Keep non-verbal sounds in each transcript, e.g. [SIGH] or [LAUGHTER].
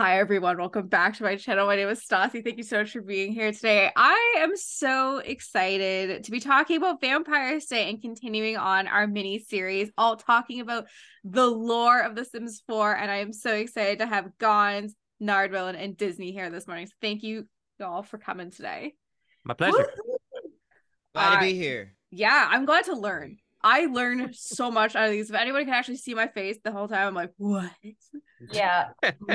Hi, everyone. Welcome back to my channel. My name is Stassi. Thank you so much for being here today. I am so excited to be talking about Vampire Day and continuing on our mini series, all talking about the lore of The Sims 4. And I am so excited to have Gonz, Nardvillain, and Disney here this morning. So thank you all for coming today. My pleasure. Glad to be uh, here. Yeah, I'm glad to learn. I learned so much out of these. If anyone can actually see my face the whole time, I'm like, what? Yeah. [LAUGHS]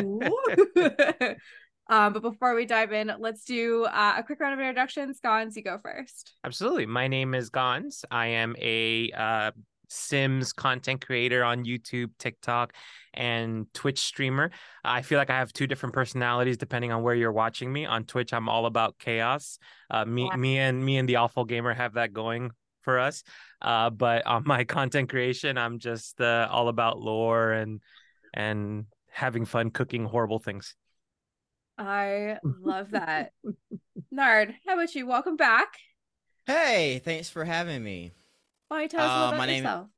um, but before we dive in, let's do uh, a quick round of introductions. Gonz, you go first. Absolutely. My name is Gonz. I am a uh, Sims content creator on YouTube, TikTok, and Twitch streamer. I feel like I have two different personalities depending on where you're watching me. On Twitch, I'm all about chaos. Uh, me, yeah. me, and me and the Awful Gamer have that going for us. Uh, but on my content creation, I'm just uh, all about lore and and having fun cooking horrible things. I love that. [LAUGHS] Nard, how about you? Welcome back. Hey, thanks for having me. Why you tell us uh, about my yourself? Name,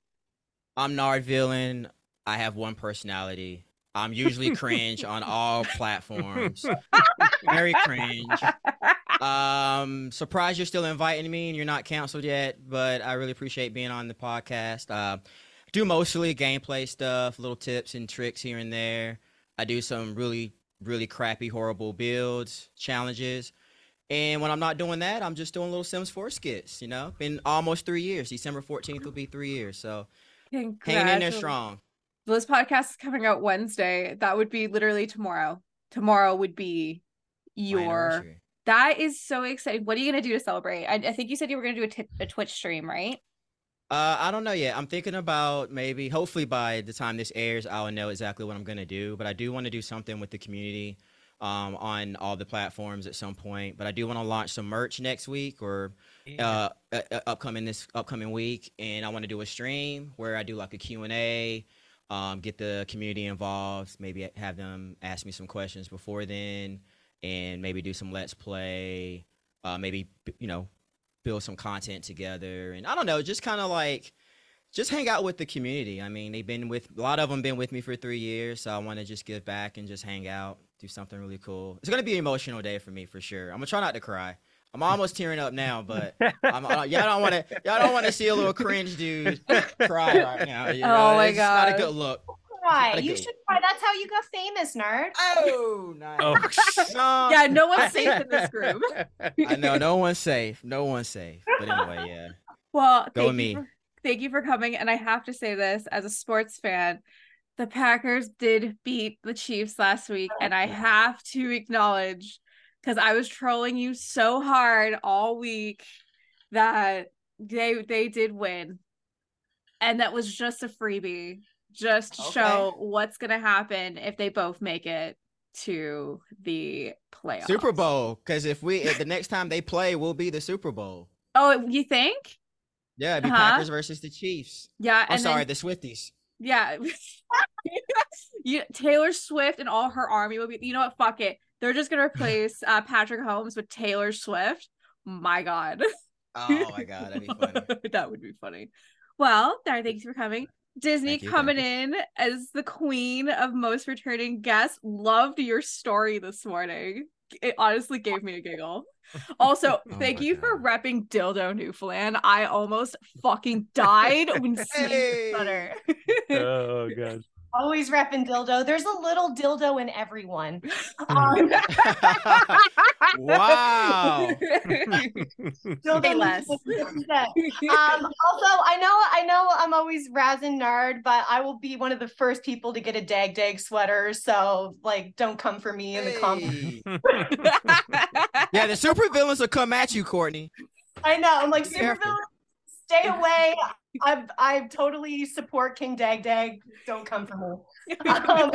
I'm Nard Villain. I have one personality. I'm usually [LAUGHS] cringe on all platforms. [LAUGHS] Very cringe. Um, surprised you're still inviting me and you're not canceled yet, but I really appreciate being on the podcast. Uh, do mostly gameplay stuff, little tips and tricks here and there. I do some really, really crappy, horrible builds, challenges. And when I'm not doing that, I'm just doing little Sims 4 skits, you know? Been almost three years. December 14th will be three years. So hanging in there strong. This podcast is coming out Wednesday. That would be literally tomorrow. Tomorrow would be your. That is so exciting. What are you going to do to celebrate? I, I think you said you were going to do a, t- a Twitch stream, right? Uh, I don't know yet. I'm thinking about maybe, hopefully, by the time this airs, I'll know exactly what I'm gonna do. But I do want to do something with the community, um, on all the platforms at some point. But I do want to launch some merch next week or, yeah. uh, uh, upcoming this upcoming week, and I want to do a stream where I do like a Q and A, um, get the community involved, maybe have them ask me some questions before then, and maybe do some let's play. Uh, maybe you know build some content together. And i don't know just kind of like just hang out with the community. I mean they've been with a lot of them been with me for three years so i want to just give back and just hang out do something really cool. It's gonna be an emotional day for me for sure. I'm gonna try not to cry. I'm almost tearing up now but [LAUGHS] I'm, uh, y'all don't want to y'all don't want to see a little cringe dude [LAUGHS] cry right now you know? oh my it's god not a good look cry. You should cry. That's how you got famous, nerd. Oh, nice. Oh. no. [LAUGHS] Yeah, no one's safe in this group. [LAUGHS] I know no one's safe. No one's safe. But anyway, yeah. Well, go with me. For, thank you for coming. And I have to say this as a sports fan. The Packers did beat the Chiefs last week, and I have to acknowledge because I was trolling you so hard all week that they they did win. And that was just a freebie just okay. show what's going to happen if they both make it to the playoffs. Super Bowl, because if we if the next time they play, will be the Super Bowl. Oh, you think? Yeah, it'd be uh-huh. Packers versus the Chiefs. Yeah, I'm sorry, then, the Swifties. Yeah, [LAUGHS] you, Taylor Swift and all her army will be. You know what? Fuck it. They're just gonna replace uh, Patrick Mahomes with Taylor Swift. My God. Oh my God, that'd be funny. [LAUGHS] that would be funny. Well, Dara, thanks for coming. Disney you, coming in as the queen of most returning guests. Loved your story this morning. It honestly gave me a giggle. [LAUGHS] Also, oh thank you God. for repping Dildo Newfoundland. I almost fucking died when seeing hey. butter. oh [LAUGHS] god always repping dildo. There's a little dildo in everyone. Um, [LAUGHS] wow. [LAUGHS] dildo less. um, also, I know, I know, I'm always razzing nerd, but I will be one of the first people to get a dag dag sweater. So, like, don't come for me in the comments. [LAUGHS] yeah, the super villains will come at you, Courtney. I know. I'm like super villains stay away. I I totally support King Dag Dag. Don't come for me. [LAUGHS] Um,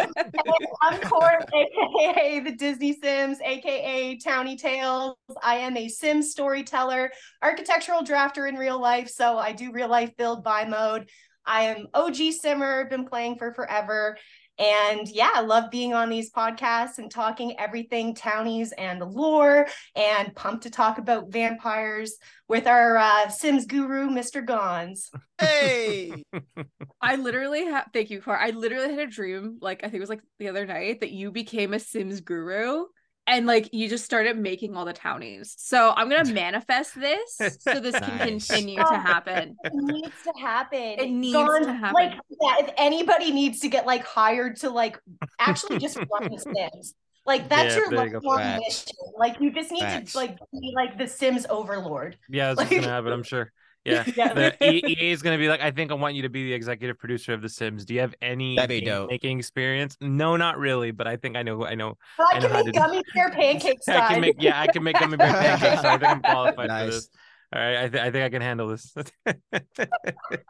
I'm Court, aka the Disney Sims, aka Townie Tales. I am a Sim storyteller, architectural drafter in real life. So I do real life build buy mode. I am OG Simmer, been playing for forever. And yeah, I love being on these podcasts and talking everything townies and the lore and pumped to talk about vampires with our uh, Sims guru, Mr. Gonz. Hey, [LAUGHS] I literally have thank you for I literally had a dream, like I think it was like the other night, that you became a Sims guru and like you just started making all the townies. So I'm gonna [LAUGHS] manifest this so this can continue to happen. It needs to happen. It needs Gonz, to happen. Like, yeah, if anybody needs to get like hired to like actually just [LAUGHS] run the Sims, like that's Yeah, your there lifelong mission. Like you just need Facts. to like be like the Sims overlord. Yeah, that's what's Like- gonna happen. I'm sure. Yeah, [LAUGHS] Yeah. the E- EA is gonna be like, I think I want you to be the executive producer of The Sims. Do you have any That'd game making experience? No, not really, but I think I know. I know. I I can how to make do- gummy bear pancakes. [LAUGHS] I can make. Yeah, I can make gummy bear [LAUGHS] pancakes. So I think I'm qualified for this. All right, I, th- I think I can handle this. [LAUGHS]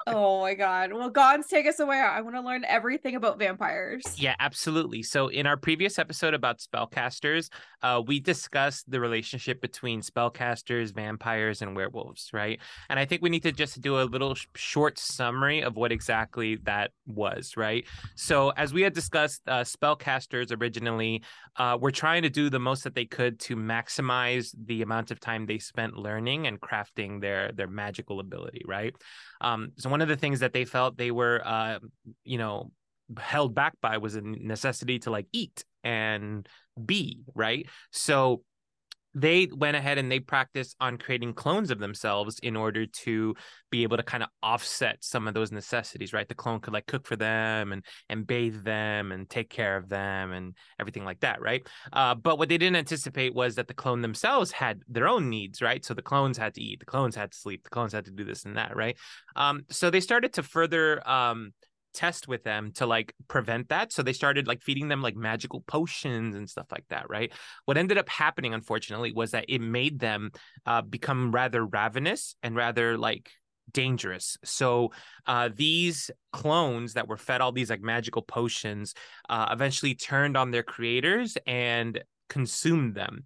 Oh my god. Well, Gonz, take us away. I want to learn everything about vampires. Yeah, absolutely. So, in our previous episode about spellcasters, uh, we discussed the relationship between spellcasters, vampires, and werewolves, right? And I think we need to just do a little sh- short summary of what exactly that was, right? So, as we had discussed, uh, spellcasters originally uh, were trying to do the most that they could to maximize the amount of time they spent learning and crafting their their magical ability, right? Um, so, one of the things that they felt they were, uh, you know, held back by was a necessity to like eat and be right so they went ahead and they practiced on creating clones of themselves in order to be able to kind of offset some of those necessities right? The clone could like cook for them and and bathe them and take care of them and everything like that right? Uh, but what they didn't anticipate was that the clone themselves had their own needs right? So the clones had to eat the clones had to sleep the clones had to do this and that right? Um, so they started to further um, test with them to like prevent that. So they started like feeding them like magical potions and stuff like that, right? What ended up happening, unfortunately, was that it made them uh, become rather ravenous and rather like dangerous. So uh, these clones that were fed all these like magical potions uh, eventually turned on their creators and consumed them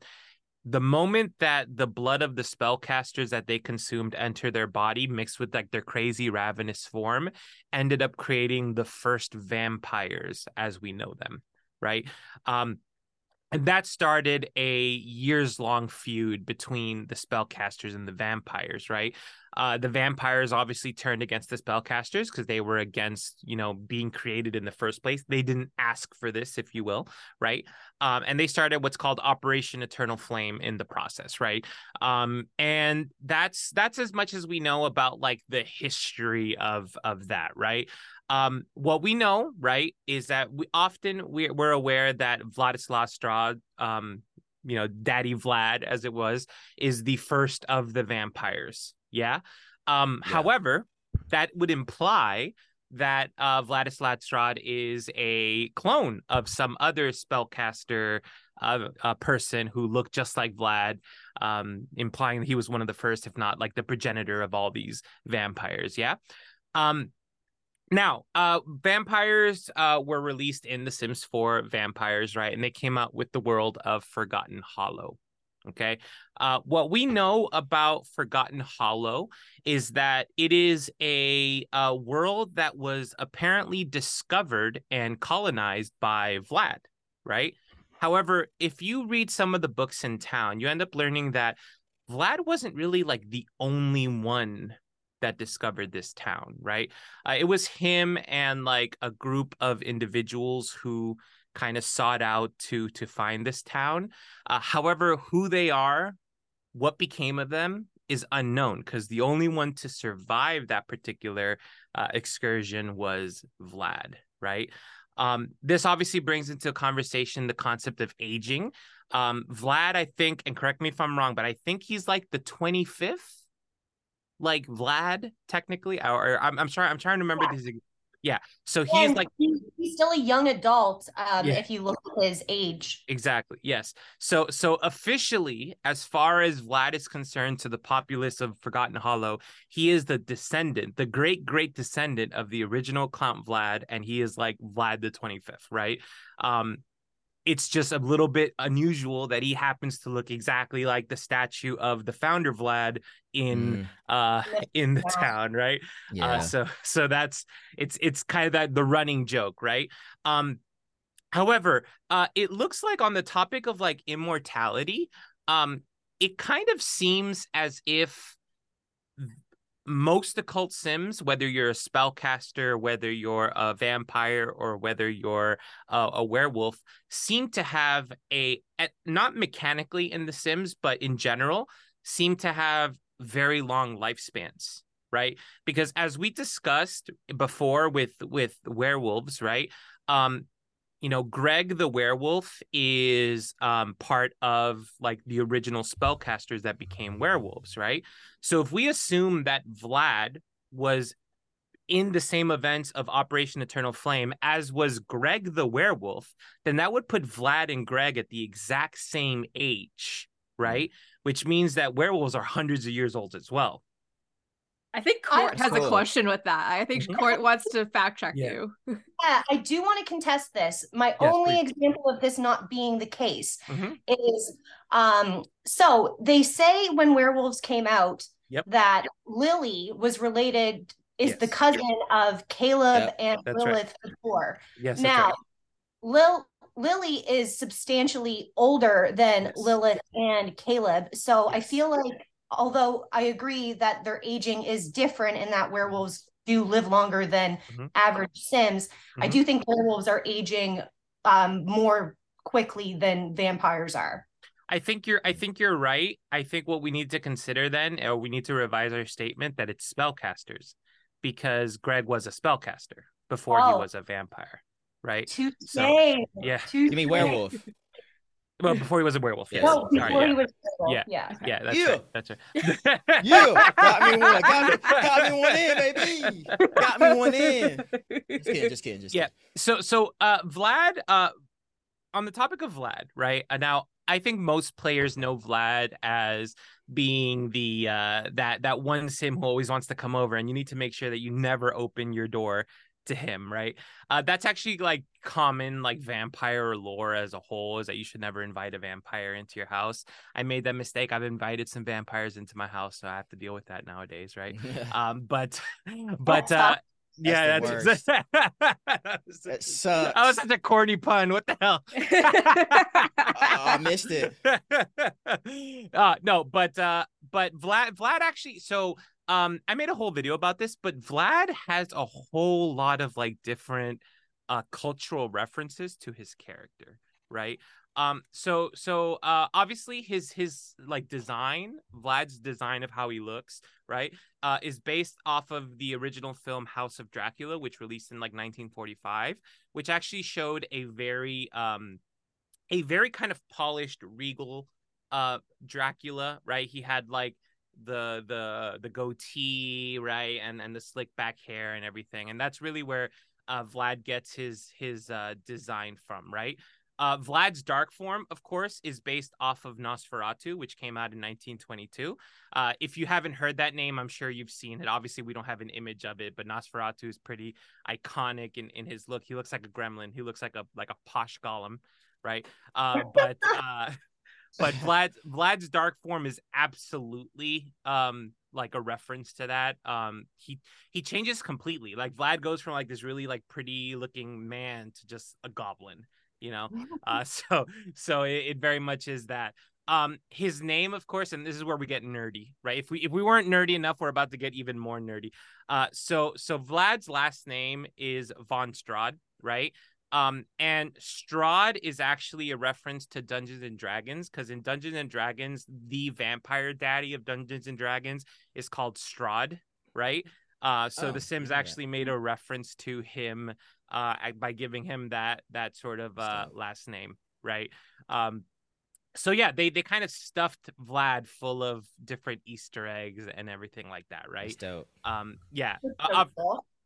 the moment that the blood of the spellcasters that they consumed enter their body mixed with like their crazy ravenous form ended up creating the first vampires as we know them right? Um and that started a years long feud between the spellcasters and the vampires right uh, the vampires obviously turned against the spellcasters because they were against you know being created in the first place. They didn't ask for this if you will right? Um, and they started what's called operation eternal flame in the process right? Um, and that's that's as much as we know about like the history of of that right? Um, what we know right is that we often we're, we're aware that vladislav strahd um, you know daddy vlad as it was is the first of the vampires yeah um Yeah. however that would imply that uh, Vladislav Strahd is a clone of some other spellcaster uh, uh, person who looked just like Vlad, um, implying that he was one of the first, if not like the progenitor of all these vampires. Yeah. Um, now, uh, vampires uh, were released in The Sims 4 Vampires, right? And they came out with the world of Forgotten Hollow. Okay. Uh, what we know about Forgotten Hollow is that it is a, a world that was apparently discovered and colonized by Vlad, right? However, if you read some of the books in town, you end up learning that Vlad wasn't really like the only one that discovered this town, right? Uh, it was him and like a group of individuals who kind of sought out to to find this town. Uh, however, who they are, what became of them is unknown because the only one to survive that particular uh, excursion was Vlad, right? Um, this obviously brings into conversation the concept of aging. Um, Vlad, I think, and correct me if I'm wrong, but I think he's like the 25th, like Vlad, technically. Or, or I'm, I'm sorry, I'm trying to remember Yeah. these. Yeah, so he's And like he- he's still a young adult um, Yeah. if you look at his age. Exactly. Yes. So so officially, as far as Vlad is concerned, to the populace of Forgotten Hollow, he is the descendant, the great great descendant of the original Count Vlad, and he is like Vlad the twenty fifth, right? Um, it's just a little bit unusual that he happens to look exactly like the statue of the founder Vlad in Mm, uh in the [LAUGHS] town, right? yeah. Uh, so so that's it's it's kind of that the running joke, right? Um, However, uh, it looks like on the topic of like immortality, um, it kind of seems as if most occult sims, whether you're a spellcaster, whether you're a vampire, or whether you're a, a werewolf, seem to have a not mechanically in the sims, but in general, seem to have very long lifespans right? Because as we discussed before with with werewolves right um you know greg the werewolf is um part of like the original spellcasters that became werewolves right? So if we assume that vlad was in the same events of operation eternal flame as was greg the werewolf then that would put vlad and greg at the exact same age right? Which means that werewolves are hundreds of years old as well I think Court I, has cool. a question with that. I think Court wants to fact check yeah. you. [LAUGHS] Yeah, I do want to contest this. My yes, only please. example of this not being the case mm-hmm. is um so they say when werewolves came out yep. that Lily was related is yes. the cousin yep. of Caleb and Lilith right. before. Yes. Now, right. Lil Lily is substantially older than yes. Lilith and Caleb. So I feel like although I agree that their aging is different in that werewolves do live longer than mm-hmm. average Sims, mm-hmm. I do think werewolves are aging um, more quickly than vampires are. I think you're I think you're right. I think what we need to consider then, or we need to revise our statement that it's spellcasters because Greg was a spellcaster before oh. he was a vampire. Right. To so, yeah. You mean werewolf? [LAUGHS] Well, [LAUGHS] before he was a werewolf. Yes. Oh, before Sorry, yeah. he was Yeah. Yeah. Yeah. That's you. right. That's right. [LAUGHS] [LAUGHS] you got me one. Got me, got me one in, baby. Got me one in. Just kidding. Just kidding. Just yeah. Kidding. So, so, uh, Vlad, uh, on the topic of Vlad, right? Uh, now, I think most players know Vlad as being the uh that that one sim who always wants to come over and you need to make sure that you never open your door to him, right? Uh, that's actually like common like vampire lore as a whole is that you should never invite a vampire into your house. I made that mistake. I've invited some vampires into my house, so I have to deal with that nowadays, right? [LAUGHS] um, but [LAUGHS] but uh [LAUGHS] yeah, that's, that's that sucks. That was such a corny pun. What the hell? oh, I missed it. uh, no, but uh, but Vlad, Vlad actually. So um i made a whole video about this but vlad has a whole lot of like different uh cultural references to his character right? Um so so uh obviously his his like design vlad's design of how he looks right uh is based off of the original film house of dracula which released in like 1945 which actually showed a very um a very kind of polished regal uh dracula right? He had like the the the goatee right and and the slick back hair and everything and that's really where uh, Vlad gets his his uh, design from right uh, Vlad's dark form, of course, is based off of Nosferatu, which came out in 1922. Uh, if you haven't heard that name, I'm sure you've seen it. Obviously, we don't have an image of it, but Nosferatu is pretty iconic in, in his look. He looks like a gremlin. He looks like a like a posh golem, right? Uh, but uh, but [LAUGHS] Vlad Vlad's dark form is absolutely um like a reference to that. Um he he changes completely. Like Vlad goes from like this really like pretty looking man to just a goblin, you know. [LAUGHS] uh [LAUGHS] so so it, it very much is that. Um his name of course and this is where we get nerdy, right? If we if we weren't nerdy enough, we're about to get even more nerdy. Uh so so Vlad's last name is Von Strahd, right? Um, and Strahd is actually a reference to Dungeons and Dragons because in Dungeons and Dragons, the vampire daddy of Dungeons and Dragons is called Strahd, right? Uh, so oh, the Sims yeah. actually made a reference to him uh, by giving him that that sort of uh, last name, right? Um, so yeah, they they kind of stuffed Vlad full of different Easter eggs and everything like that, right? That's dope. Um, yeah. Uh,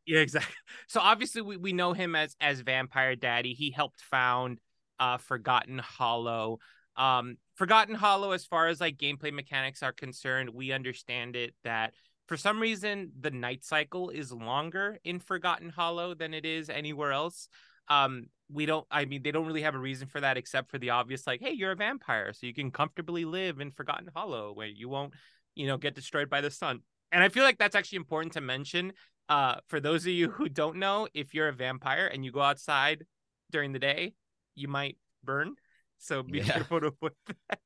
yeah, exactly. [LAUGHS] So obviously we, we know him as as Vampire Daddy. He helped found uh Forgotten Hollow. Um Forgotten Hollow as far as like gameplay mechanics are concerned, we understand it that for some reason the night cycle is longer in Forgotten Hollow than it is anywhere else. Um we don't I mean they don't really have a reason for that except for the obvious like hey, you're a vampire so you can comfortably live in Forgotten Hollow where you won't, you know, get destroyed by the sun. And I feel like that's actually important to mention uh, for those of you who don't know, if you're a vampire and you go outside during the day, you might burn. So be Yeah. careful [LAUGHS] to with that.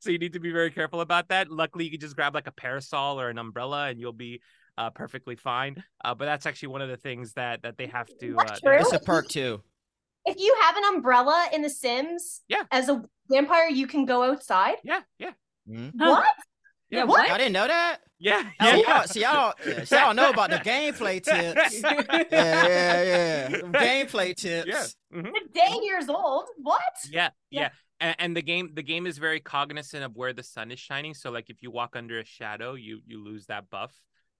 so you need to be very careful about that. Luckily, you can just grab like a parasol or an umbrella, and you'll be uh, perfectly fine. Uh, but that's actually one of the things that that they have to. Uh, That's they- true. It's a perk too. If you have an umbrella in The Sims, Yeah. as a vampire, you can go outside. yeah, yeah, Mhm. What? Yeah, What? what? I didn't know that. Yeah, See, yeah. y'all, see, y'all, yeah, see, y'all know about the gameplay [LAUGHS] tips. Yeah, yeah, yeah. Gameplay tips. Yeah. mhm. A day years old. What? Yeah, Yeah. yeah. And, and the game the game is very cognizant of where the sun is shining. So like if you walk under a shadow, you you lose that buff,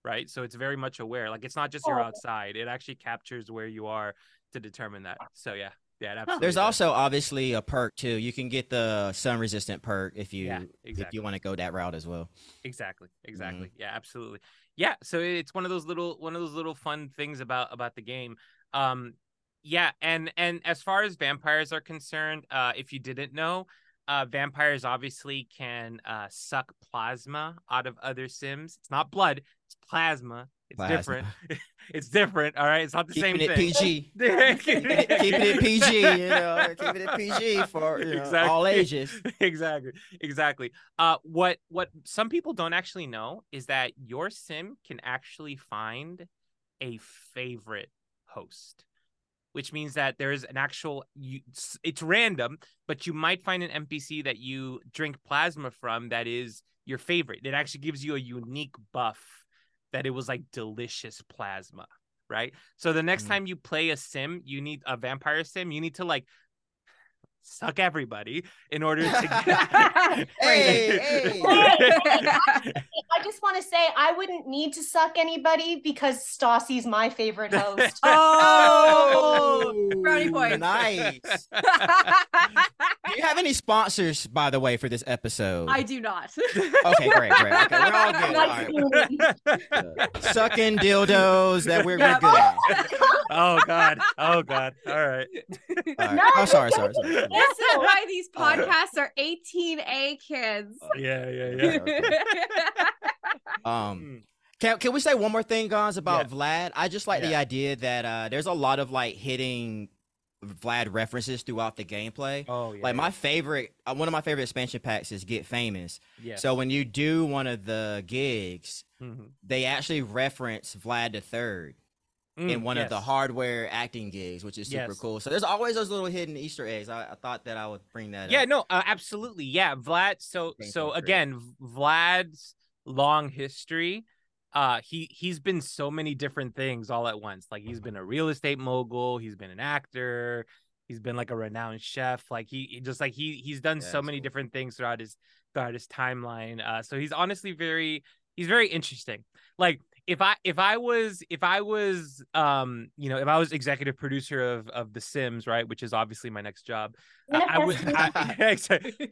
right? So it's very much aware. Like it's not just you're Oh. outside. It actually captures where you are to determine that. So yeah. Yeah, absolutely. There's does. also obviously a perk too. You can get the sun resistant perk if you Yeah, if you want to go that route as well. exactly Mm-hmm. exactly yeah absolutely yeah so it's one of those little one of those little fun things about about the game um yeah and and as far as vampires are concerned uh if you didn't know uh vampires obviously can uh suck plasma out of other sims it's not blood it's plasma it's Plasma. different [LAUGHS] it's different all right it's not the Keeping same it thing PG. keeping [LAUGHS] Keeping it, keeping it PG, you know, keeping it PG for you know, Exactly. all ages. [LAUGHS] exactly exactly uh what what some people don't actually know is that your sim can actually find a favorite host which means that there's an actual you it's- it's random but you might find an npc that you drink plasma from that is your favorite it actually gives you a unique buff that it was like delicious plasma right so the next Mm. time you play a sim you need a vampire sim you need to like suck everybody in order to [LAUGHS] get [LAUGHS] Hey, hey. [LAUGHS] I just want to say I wouldn't need to suck anybody because Stassi's my favorite host. [LAUGHS] Oh, [LAUGHS] brownie points. Nice. [LAUGHS] Do you have any sponsors, by the way, for this episode? I do not. Okay, great, great. Okay, we're all good. All Nice uh, Sucking dildos that we're, we're good at. oh god oh god all right All right. No, Oh, sorry, sorry, sorry. this is why these All right. podcasts are 18A kids. yeah yeah yeah okay. Um, Mm. can can we say one more thing, guys, about Yeah. Vlad? I just like the idea that uh, there's a lot of like hitting Vlad references throughout the gameplay. oh yeah Like my favorite, uh, one of my favorite expansion packs is Get Famous. yeah So when you do one of the gigs, Mhm. they actually reference Vlad the Third in Mm, one of the hardware acting gigs, which is super Yes. cool. So there's always those little hidden Easter eggs. I, I thought that I would bring that yeah up. no uh, absolutely yeah vlad so Thank so again vlad's long history uh he he's been so many different things all at once. Like he's been a real estate mogul he's been an actor he's been like a renowned chef. Like he, he just like he he's done Yeah, so many cool. different things throughout his throughout his timeline uh so he's honestly very he's very interesting. Like if i if i was if i was um you know if i was executive producer of of the sims right which is obviously my next job I, I would [LAUGHS] I.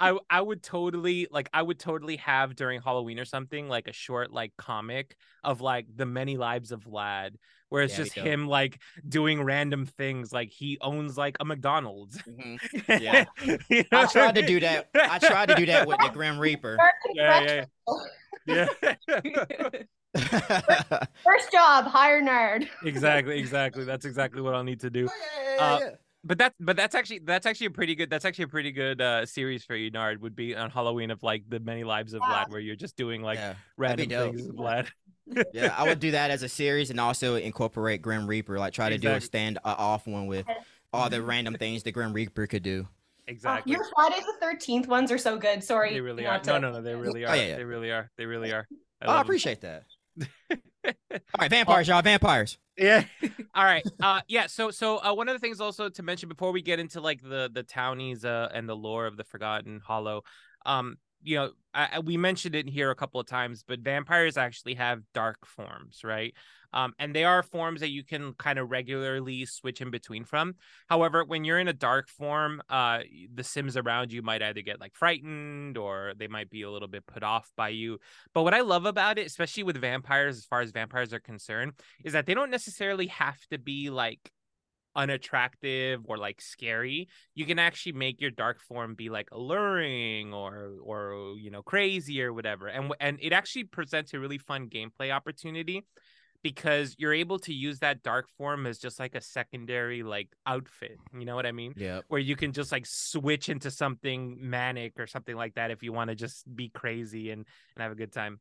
I [LAUGHS] I would totally like I would totally have during Halloween or something like a short like comic of like the many lives of Vlad where it's Yeah, just him like doing random things like he owns like a McDonald's. [LAUGHS] Mhm. Yeah. You I tried to do that. I tried to do that with the Grim Reaper. Yeah, yeah, yeah. [LAUGHS] First job, hire nerd. exactly, exactly. That's exactly what I'll need to do. Yeah, Uh, yeah. but that but that's actually that's actually a pretty good that's actually a pretty good uh series for you nard would be on halloween of like the many lives of Wow. vlad where you're just doing like yeah. random things with vlad [LAUGHS] yeah, I would do that as a series and also incorporate Grim Reaper. Like try to do a stand uh, off one with all the random things the Grim Reaper could do. exactly Your Friday the Thirteenth ones are so good. Sorry, they really are not no no no they [LAUGHS] really Oh, are yeah, yeah. they really are they really are Oh, I love 'em. appreciate that. [LAUGHS] All right, vampires, y'all, vampires. yeah [LAUGHS] all right uh yeah so so uh one of the things also to mention before we get into like the the townies uh and the lore of the forgotten hollow um you know I, we mentioned it here a couple of times but vampires actually have dark forms right? Um and they are forms that you can kind of regularly switch in between from. However when you're in a dark form uh the sims around you might either get like frightened or they might be a little bit put off by you. But what i love about it especially with vampires as far as vampires are concerned is that they don't necessarily have to be like unattractive or like scary you can actually make your dark form be like alluring or or you know crazy or whatever and and it actually presents a really fun gameplay opportunity because you're able to use that dark form as just like a secondary like outfit. You know what I mean? Yeah. Where you can just like switch into something manic or something like that if you want to just be crazy and and have a good time.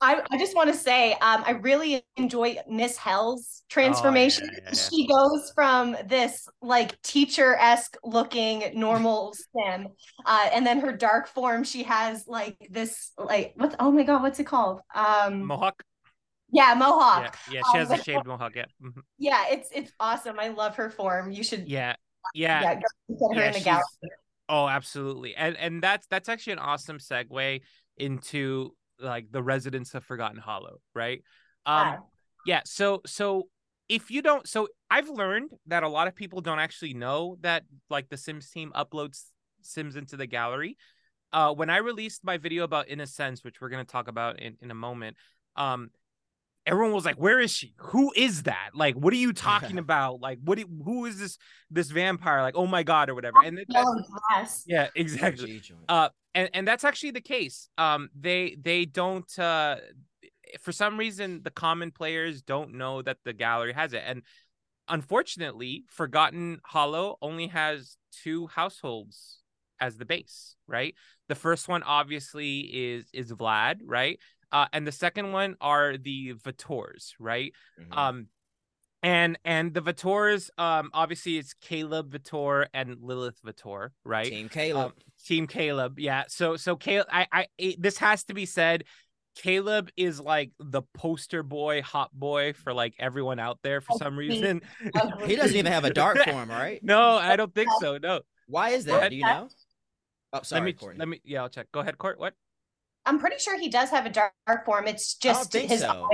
I, I just want to say um, I really enjoy Miss Hell's transformation. Oh, yeah, yeah, yeah. She goes from this like teacher esque looking normal [LAUGHS] sim, uh, and then her dark form. She has like this like what's oh my god what's it called? Um, Mohawk. Yeah, mohawk. Yeah, yeah she has um, a [LAUGHS] shaved mohawk. Yeah. Mm-hmm. Yeah, it's it's awesome. I love her form. You should. Yeah, yeah. yeah get her in the gallery. Oh, absolutely. And and that's that's actually an awesome segue into like the residents of Forgotten Hollow, right? Um, yeah. yeah. So so if you don't, so I've learned that a lot of people don't actually know that like the Sims team uploads Sims into the gallery. Uh, when I released my video about In a Sense, which we're gonna talk about in in a moment, um, everyone was like, "Where is she? Who is that? Like, what are you [LAUGHS] talking about? Like, what? Who is this this vampire? Like, oh my god, or whatever." And yeah, exactly. Uh, and and that's actually the case. Um, they they don't. Uh, for some reason, the common players don't know that the gallery has it, and unfortunately, Forgotten Hollow only has two households as the base, right? The first one obviously is is Vlad, right? Uh, and the second one are the Vatores, right? Mm-hmm. Um, and and the Vatores, um, obviously it's Caleb Vatore and Lilith Vatore, right? Team Caleb. Um, team Caleb, yeah. So so Caleb, I I it, this has to be said. Caleb is like the poster boy, hot boy for like everyone out there for some reason. [LAUGHS] he doesn't even have a dark [LAUGHS] form, right? no, I don't think so. No. Why is that? Do you know? Oh, sorry. Let me Courtney. let me yeah, I'll check. Go ahead, Court. What? I'm pretty sure he does have a dark form. It's just his. So.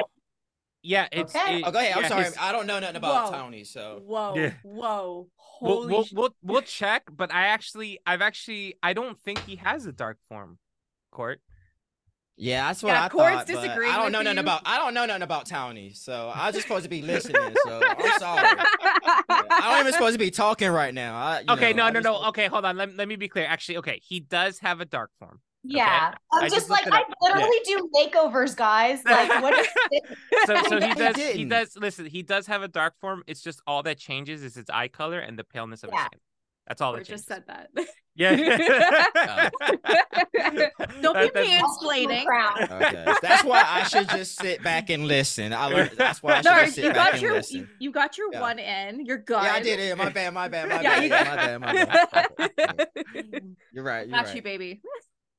Yeah, it's. Okay. It, oh, go ahead. I'm yeah, sorry. His... I don't know nothing about whoa. Tony, so. Whoa. Yeah. Whoa. Holy. We'll, we'll, we'll, we'll check, but I actually, I've actually, I don't think he has a dark form, Court. Yeah, that's what yeah, I thought. But I don't know nothing about. I don't know nothing about Tony, so I was just supposed to be listening. So I'm [LAUGHS] sorry. yeah, I don't even supposed to be talking right now. I, okay, know, no, no, no. Okay, hold on. Let, let me be clear. Actually, okay, he does have a dark form. Yeah, okay? I'm just, just like I literally yeah. do makeovers, guys. [LAUGHS] Like what? Is so, so he [LAUGHS] does. He does. Listen, he does have a dark form. It's just all that changes is its eye color and the paleness of yeah. his skin. That's all. That just said that. [LAUGHS] Yeah. Don't be mansplaining. Okay. That's why I should just sit back and listen. I learned, that's why I should no, just sit you back got and your, listen. You, you got your yeah. one in. You're good. Yeah, I did it. My bad. My bad. My bad. Yeah, my bad. My bad. You're right. You're got right. you, baby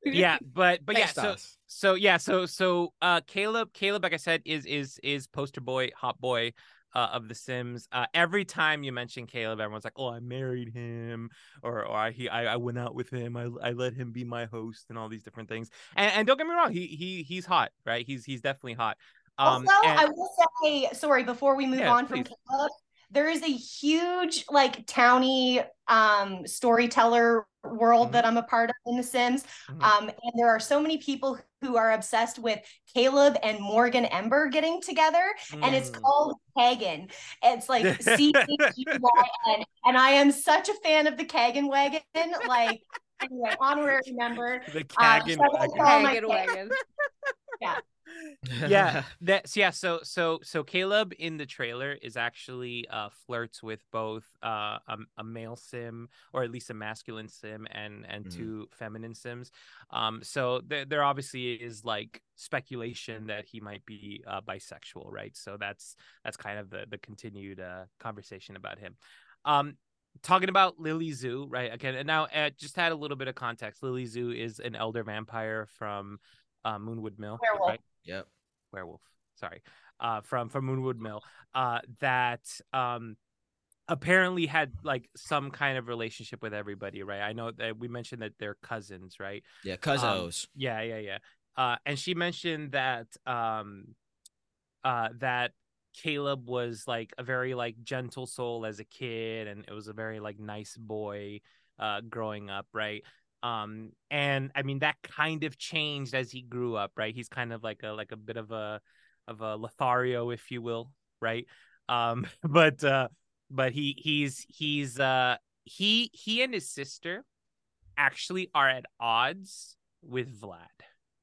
yeah, but but Thanks, yeah, so so yeah, so so uh Caleb Caleb like I said is is is poster boy, hot boy uh, of the Sims. Uh every time you mention Caleb everyone's like, "Oh, I married him," or or I he I, I went out with him. I I let him be my host and all these different things. And and don't get me wrong, he he he's hot, right? He's he's definitely hot. Um, also, and... I will say, sorry, before we move yeah, on from Caleb, there is a huge like towny um storyteller world mm-hmm. that I'm a part of in The Sims. Mm-hmm. Um, and there are so many people who are obsessed with Caleb and Morgyn Ember getting together, mm. and it's mm. called Kagan. It's like C H U Y N, [LAUGHS] and I am such a fan of the Kagan wagon. Like, anyway, honorary member. The Kagan uh, wagon. wagon. [LAUGHS] yeah yeah [LAUGHS] that's yeah so so so caleb in the trailer is actually uh flirts with both uh a, a male sim or at least a masculine sim and and mm-hmm. two feminine sims um so there, there obviously is like speculation that he might be uh bisexual right so that's that's kind of the the continued uh conversation about him um talking about Lily Zhu, right? Again, and now uh, just add a little bit of context. Lily Zhu is an elder vampire from uh, Moonwood Mill, Werewolf. right? Yep. Werewolf. Sorry. Uh, from from Moonwood Mill. Uh, that um apparently had like some kind of relationship with everybody, right? I know that we mentioned that they're cousins, right? Yeah, cousins. Um, yeah, yeah, yeah. Uh, and she mentioned that um, uh, that Caleb was like a very like gentle soul as a kid, and it was a very like nice boy uh, growing up, right? Um and i mean that kind of changed as he grew up right? He's kind of like a like a bit of a of a lothario if you will right? Um [LAUGHS] but uh but he he's he's uh he he and his sister actually are at odds with vlad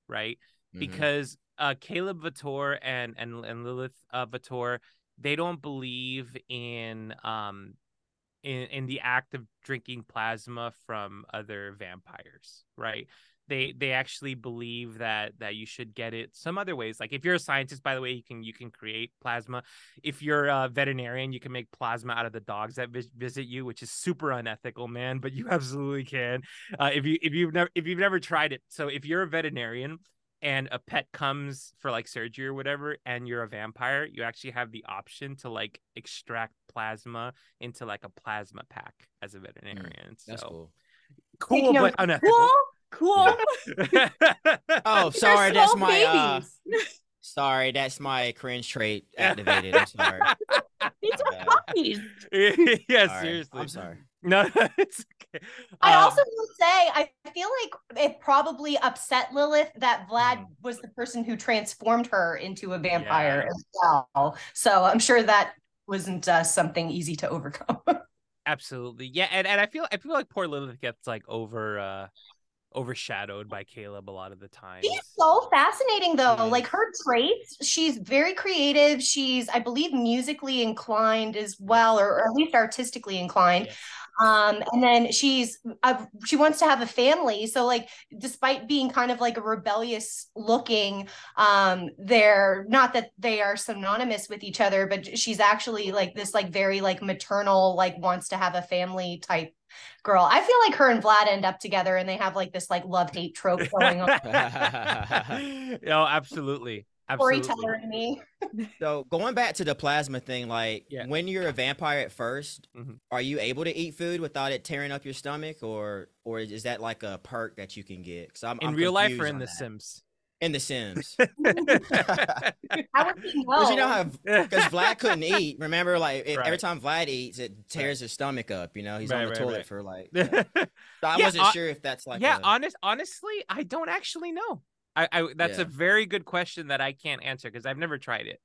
right? Mm-hmm. because uh, Caleb Vatore and and and Lilith uh, Vatore, they don't believe in um in in the act of drinking plasma from other vampires, right? They they actually believe that that you should get it some other ways. Like if you're a scientist, by the way, you can you can create plasma. If you're a veterinarian, you can make plasma out of the dogs that vis- visit you, which is super unethical, man. But you [LAUGHS] absolutely can. Uh, if you if you've never if you've never tried it, so if you're a veterinarian and a pet comes for like surgery or whatever and you're a vampire you actually have the option to like extract plasma into like a plasma pack as a veterinarian mm, that's so cool. Cool but unethical. cool cool. [LAUGHS] Oh sorry that's my uh, [LAUGHS] sorry that's my cringe trait [LAUGHS] activated i'm sorry. These are puppies. Yeah sorry. seriously. I'm sorry. No, it's okay. [LAUGHS] I um, also will say I feel like it probably upset Lilith that Vlad mm. was the person who transformed her into a vampire yeah. as well. So I'm sure that wasn't uh, something easy to overcome. [LAUGHS] Absolutely, yeah, and and I feel I feel like poor Lilith gets like over uh overshadowed by Caleb a lot of the time. She's so fascinating though. Like her traits, she's very creative. She's, I believe, musically inclined as well, or, or at least artistically inclined. Yes. Um, and then she's uh, she wants to have a family. So like, despite being kind of like a rebellious looking, um, they're not that they are synonymous with each other, but she's actually like this like very like maternal, like wants to have a family type girl. I feel like her and Vlad end up together and they have like this like love hate trope going on. [LAUGHS] [LAUGHS] oh, absolutely. Absolutely. Storyteller in me. so going back to the plasma thing, like yeah. when you're a vampire at 1st mm-hmm. are you able to eat food without it tearing up your stomach, or or is that like a perk that you can get? Because I'm in I'm real life or in The that. Sims. In The Sims. [LAUGHS] How would you know? you know how because Vlad couldn't eat. Remember, like right. every time Vlad eats, it tears right. his stomach up. You know, he's right, on the toilet for like. Yeah. [LAUGHS] So I yeah, wasn't uh, sure if that's like. Yeah, a... honest, honestly, I don't actually know. I, I that's yeah. a very good question that I can't answer because I've never tried it.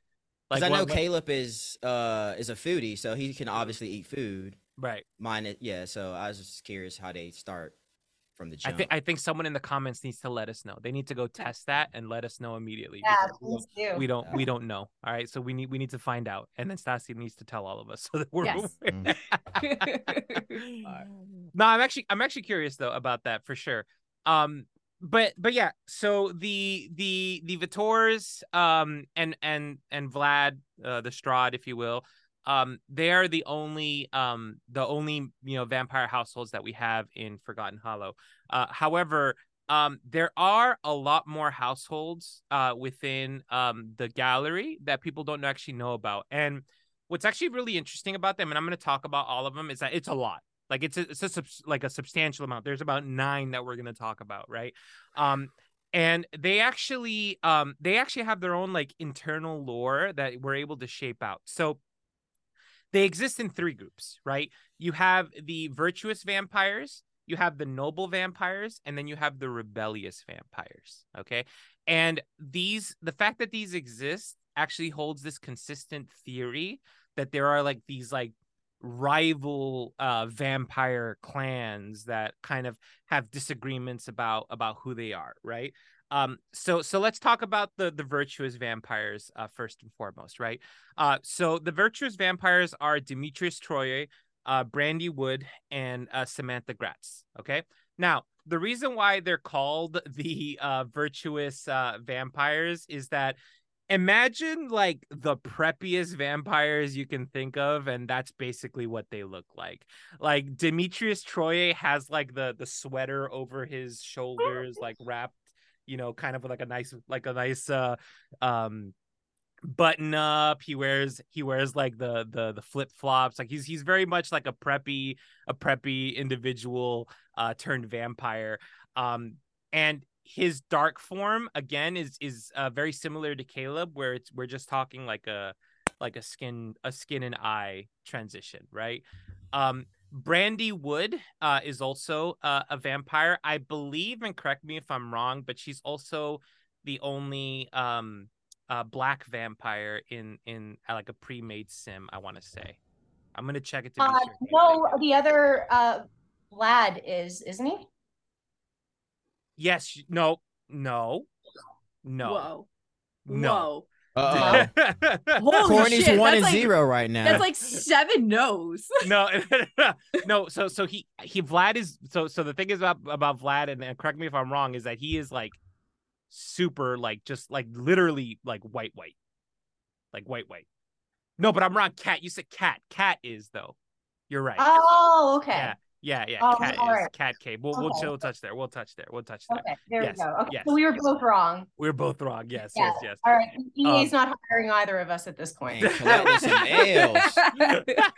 Like I know what, Caleb is uh is a foodie, so he can obviously eat food. Right. Mine, it, yeah. So I was just curious how they start from the jump. I think I think someone in the comments needs to let us know. They need to go test that and let us know immediately. Yeah, please we don't, do. We don't we don't know. All right, so we need we need to find out, and then Stassi needs to tell all of us [LAUGHS] so that we're. Yes. mm. [LAUGHS] No, I'm actually I'm actually curious though about that for sure. Um, but but yeah so the the the Vatores um and and and Vlad uh, the Strahd if you will um they are the only um the only you know vampire households that we have in Forgotten Hollow. Uh however um there are a lot more households uh within um the gallery that people don't actually know about. And what's actually really interesting about them and I'm going to talk about all of them is that it's a lot like it's a, it's a like a substantial amount. There's about nine that we're gonna talk about, right? Um, and they actually um they actually have their own like internal lore that we're able to shape out. So they exist in three groups, right? You have the virtuous vampires, you have the noble vampires, and then you have the rebellious vampires. Okay. And these, the fact that these exist actually holds this consistent theory that there are like these like rival uh, vampire clans that kind of have disagreements about about who they are right? Um so so let's talk about the the virtuous vampires uh, first and foremost right? Uh so the virtuous vampires are demetrius troye uh brandy wood and uh samantha gratz okay? Now the reason why they're called [LAUGHS] the uh virtuous uh vampires is that imagine like the preppiest vampires you can think of and that's basically what they look like. Like demetrius troye has like the the sweater over his shoulders [LAUGHS] like wrapped you know kind of like a nice like a nice uh um button up. He wears he wears like the the the flip-flops. Like he's he's very much like a preppy a preppy individual uh turned vampire. Um and his dark form again is is uh, very similar to Caleb, where it's we're just talking like a like a skin a skin and eye transition, right? Um, Brandy Wood uh, is also uh, a vampire, I believe, and correct me if I'm wrong, but she's also the only um, uh, black vampire in in uh, like a pre-made sim. I want to say. I'm gonna check it. To be uh, no, the other uh, Vlad is, isn't he? Yes. No. No. No. Whoa. No. [LAUGHS] Uh Holy Courtney's shit, one that's and like- zero right now. That's like seven no's. [LAUGHS] no, [LAUGHS] no. So, so he, he, Vlad is. So, so the thing is about about Vlad, and, and correct me if I'm wrong, is that he is like super, like just like literally like white, white, like white, white. No, but I'm wrong. Cat, you said cat. Cat is though. You're right. Oh, okay. Yeah, yeah, yeah. Oh, cat all is right. cat cave. We'll we'll Okay. chill touch there. We'll touch there. We'll touch there. Okay, there Yes, we go. Okay, yes, so we were both wrong. We're both wrong. Yes, Yeah. yes, All right, EA's Um, not hiring either of us at this point. Man, collecting some L's. yes. [LAUGHS]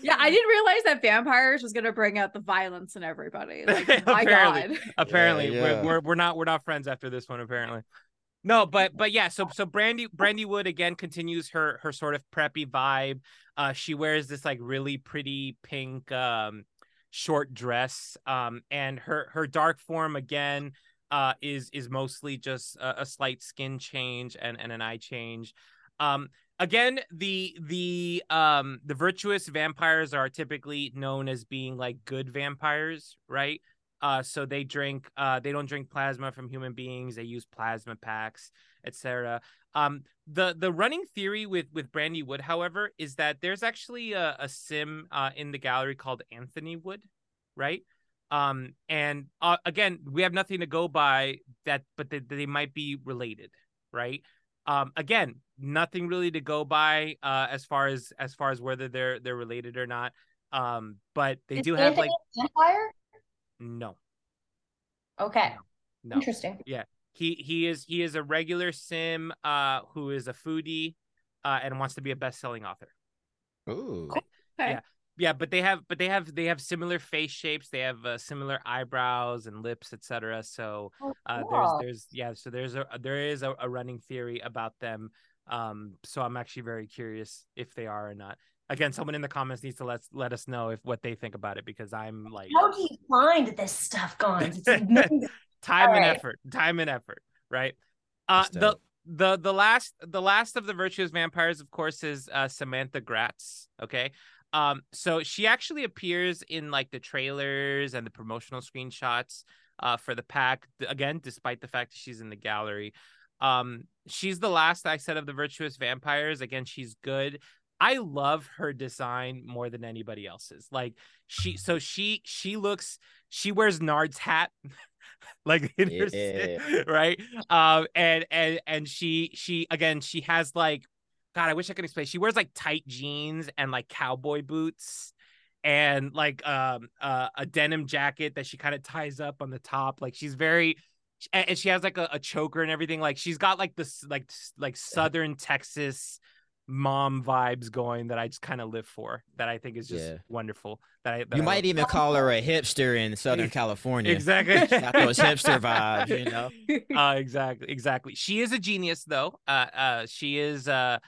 Yeah, I didn't realize that vampires was gonna bring out the violence in everybody. [LAUGHS] Like, my Apparently. God. apparently Yeah, We're, we're we're not we're not friends after this one apparently no but but yeah so so brandy brandy wood again continues her her sort of preppy vibe uh she wears this like really pretty pink um short dress um and her her dark form again uh is is mostly just a, a slight skin change and and an eye change um again the the um the virtuous vampires are typically known as being like good vampires right uh, so they drink. Uh, they don't drink plasma from human beings. They use plasma packs, etc. Um, the the running theory with with Brandy Wood, however, is that there's actually a, a sim uh, in the gallery called Anthony Wood, right? Um, and uh, again, we have nothing to go by that, but they, they might be related, right? Um, again, nothing really to go by uh, as far as as far as whether they're they're related or not. Um, but they Is do have like Empire? no, Okay, no. interesting. He he is he is a regular sim uh who is a foodie uh and wants to be a best-selling author Ooh. Okay. yeah but they have but they have they have similar face shapes they have uh, similar eyebrows and lips etc so Oh, uh cool. there's there's yeah so there's a there is a, a running theory about them um so i'm actually very curious if they are or not again someone in the comments needs to let let us know if what they think about it because i'm like How do you find this stuff, Gonz? It's [LAUGHS] amazing. Time and Alright. effort time and effort right? Uh That's the dope. the the last the last of the virtuous vampires of course is uh samantha gratz okay? Um so she actually appears in like the trailers and the promotional screenshots uh for the pack again despite the fact that she's in the gallery. Um she's the last i said of the virtuous vampires. Again she's good. I love her design more than anybody else's. Like she so she she looks she wears nard's hat [LAUGHS] [LAUGHS] like in her Yeah. right? Um and and and she she again she has like god i wish i could explain. She wears like tight jeans and like cowboy boots and like um uh, a denim jacket that she kind of ties up on the top. Like she's very and and she has like a, a choker and everything. Like she's got like this like like southern texas mom vibes going that i just kind of live for that i think is just Yeah. wonderful that i that You I might love. even call her a hipster in Southern [LAUGHS] California. exactly Got those hipster vibes, you know. [LAUGHS] uh exactly exactly she is a genius though uh uh she is uh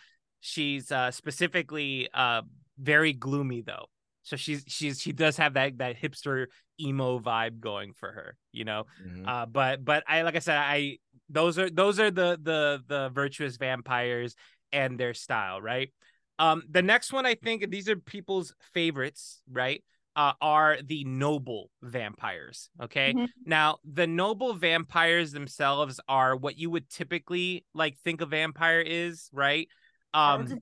she's uh specifically uh very gloomy though so she's she's she does have that that hipster emo vibe going for her you know Mhm. uh but but i like i said i those are those are the the the virtuous vampires and their style right um the next one i think these are people's favorites right uh, are the noble vampires okay Mhm. now the noble vampires themselves are what you would typically like think a vampire is right um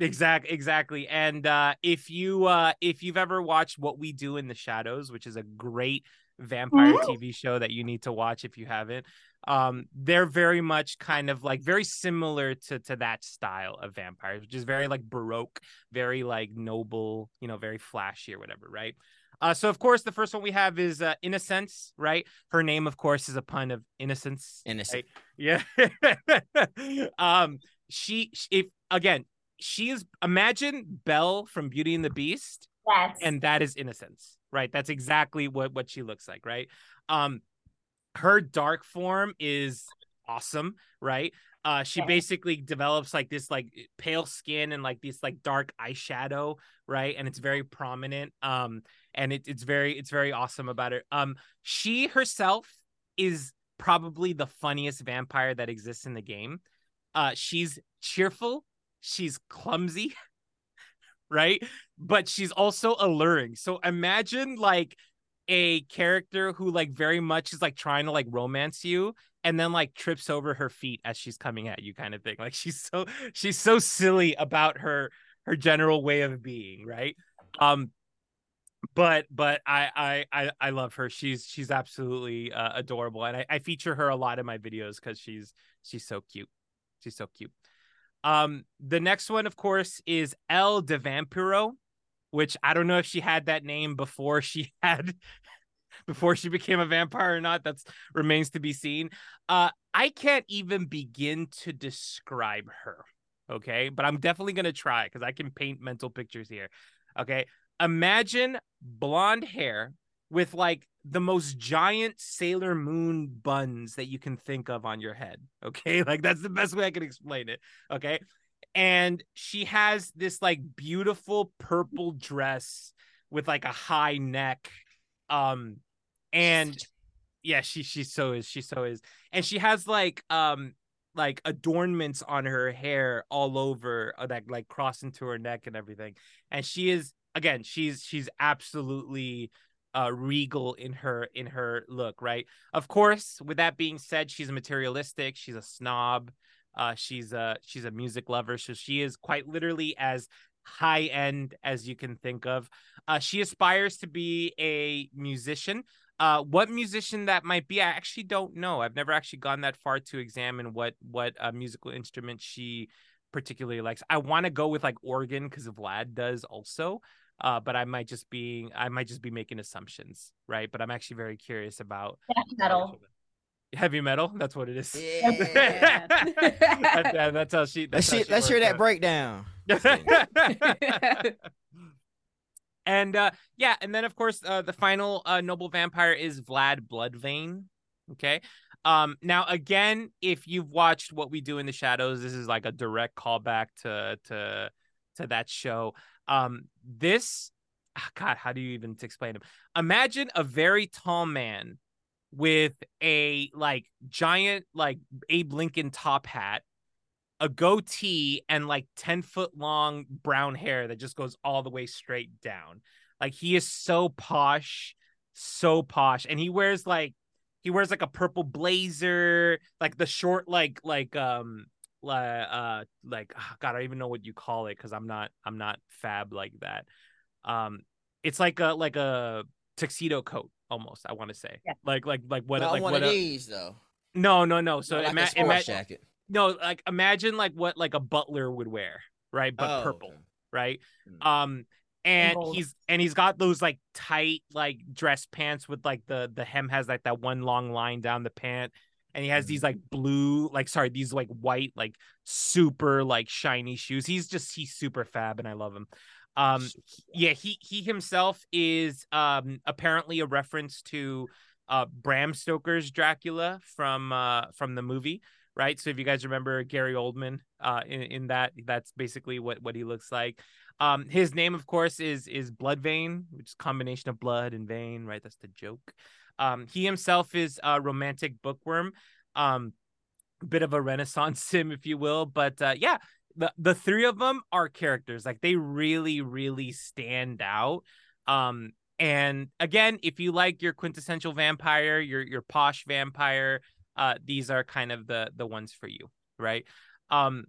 Exact, exactly. And uh, if you uh, if you've ever watched What We Do in the Shadows, which is a great vampire Ooh. TV show that you need to watch if you haven't, um, they're very much kind of like very similar to to that style of vampires, which is very like baroque, very like noble, you know, very flashy or whatever, right? Uh, so of course the first one we have is uh, Innocence, right? Her name, of course, is a pun of innocence. Innocent. Yeah. [LAUGHS] um she if again, she is imagine Belle from Beauty and the Beast Yes. and that is innocence, right? That's exactly what what she looks like, right? Um her dark form is awesome, right? Uh she Yeah. basically develops like this like pale skin and like this like dark eyeshadow, right? And it's very prominent. Um and it, it's very it's very awesome about it. Um she herself is probably the funniest vampire that exists in the game. Uh she's cheerful, she's clumsy, [LAUGHS] right? But she's also alluring. So imagine like a character who like very much is like trying to like romance you and then like trips over her feet as she's coming at you kind of thing like she's so she's so silly about her her general way of being right um but but I I I love her. She's she's absolutely uh, adorable, and I, I feature her a lot in my videos because she's she's so cute. She's so cute. Um, the next one, of course, is El de Vampiro, which I don't know if she had that name before she [LAUGHS] had before she became a vampire or not. That's remains to be seen. Uh, I can't even begin to describe her. Okay, but I'm definitely gonna try because I can paint mental pictures here. Okay, imagine blonde hair with like the most giant Sailor Moon buns that you can think of on your head. Okay. [LAUGHS] Like that's the best way I can explain it. Okay. And she has this like beautiful purple dress with like a high neck. Um, and yeah, she she so is. She so is. And she has like um like adornments on her hair all over uh, that like cross into her neck and everything. And she is again, she's she's absolutely uh, regal in her in her look, right? Of course, with that being said, she's materialistic. She's a snob. Uh, she's a she's a music lover, so she is quite literally as high end as you can think of. Uh, she aspires to be a musician. Uh, what musician that might be, I actually don't know. I've never actually gone that far to examine what what uh, musical instrument she particularly likes. I want to go with like organ because Vlad does also uh, but I might just be I might just be making assumptions, right? But I'm actually very curious about heavy metal. Heavy metal, that's what it is. Yeah. [LAUGHS] that, that's how she. That's let's, how she let's hear that out. breakdown. [LAUGHS] and uh, yeah, and then of course uh, the final uh, noble vampire is Vlad Bloodvein. Okay. Um, now again, if you've watched what we do in the shadows, this is like a direct callback to to to that show. Um, this, oh God, how do you even explain him? Imagine a very tall man with a like giant like Abe Lincoln top hat, a goatee, and like 10 foot long brown hair that just goes all the way straight down. Like he is so posh, so posh. And he wears like he wears like a purple blazer, like the short, like like um uh like oh [SIGHS] god i don't even know what you call it because i'm not i'm not fab like that um it's like a like a tuxedo coat almost i want to say. Yeah. like like like what not like one what of a, these though. No no no. So like ima- a ima- jacket. no like imagine like what like a butler would wear right? But Oh, purple okay. right? Hmm. um and gold. he's and he's got those like tight like dress pants with like the the hem has like that one long line down the pant. And he has these like blue like sorry these like white like super like shiny shoes. He's just he's super fab and i love him um yeah. he he himself is um apparently a reference to uh bram stoker's dracula from uh from the movie right? So if you guys remember gary oldman uh in, in that that's basically what what he looks like. Um his name of course is is bloodvein which is a combination of blood and vein right? That's the joke. Um he himself is a romantic bookworm um bit of a renaissance [LAUGHS] sim if you will but uh yeah the the three of them are characters like they really really stand out um and again if you like your quintessential vampire your your posh vampire uh these are kind of the the ones for you right? Um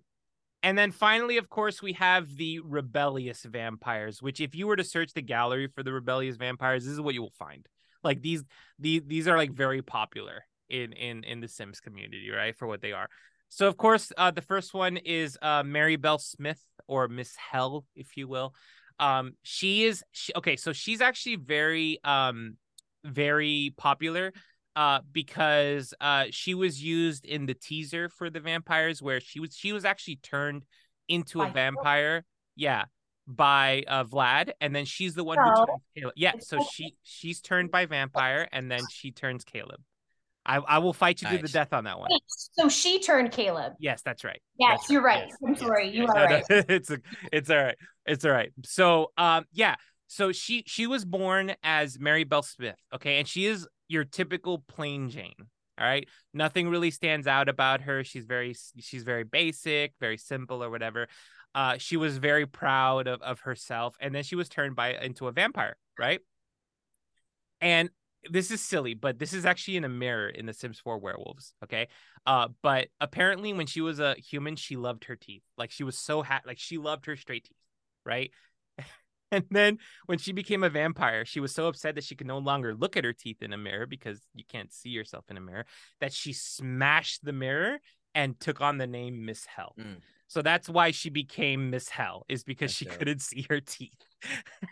and then finally of course we have the rebellious vampires which if you were to search the gallery for the rebellious vampires this is what you will find. Like these these these are like very popular in in in the sims community right for what they are so of course uh the first one is uh mary bell smith or miss hell if you will um she is she, okay so she's actually very um very popular uh because uh she was used in the teaser for the vampires where she was she was actually turned into a By- vampire yeah by uh Vlad and then she's the one No. who turns Caleb. yeah so [LAUGHS] she she's turned by vampire and then she turns Caleb I I will fight you to the death on that one so she turned Caleb. yes that's right Yes, That's you're right. Yes, I'm yes, sorry. You yes. are No, no, right. [LAUGHS] it's a, it's all right. It's all right. So um yeah, so she she was born as Mary Bell Smith, okay? And she is your typical plain Jane. All right. Nothing really stands out about her. She's very she's very basic, very simple or whatever. Uh she was very proud of, of herself and then she was turned by into a vampire, right? and this is silly, but this is actually in a mirror in The Sims 4 Werewolves. Okay. Uh, but apparently when she was a human, she loved her teeth. Like she was so happy, like she loved her straight teeth, right? [LAUGHS] and then when she became a vampire, she was so upset that she could no longer look at her teeth in a mirror because you can't see yourself in a mirror that she smashed the mirror and took on the name Miss Hell. Mm. So that's why she became Miss Hell, is because that's she dope. couldn't [LAUGHS] see her teeth.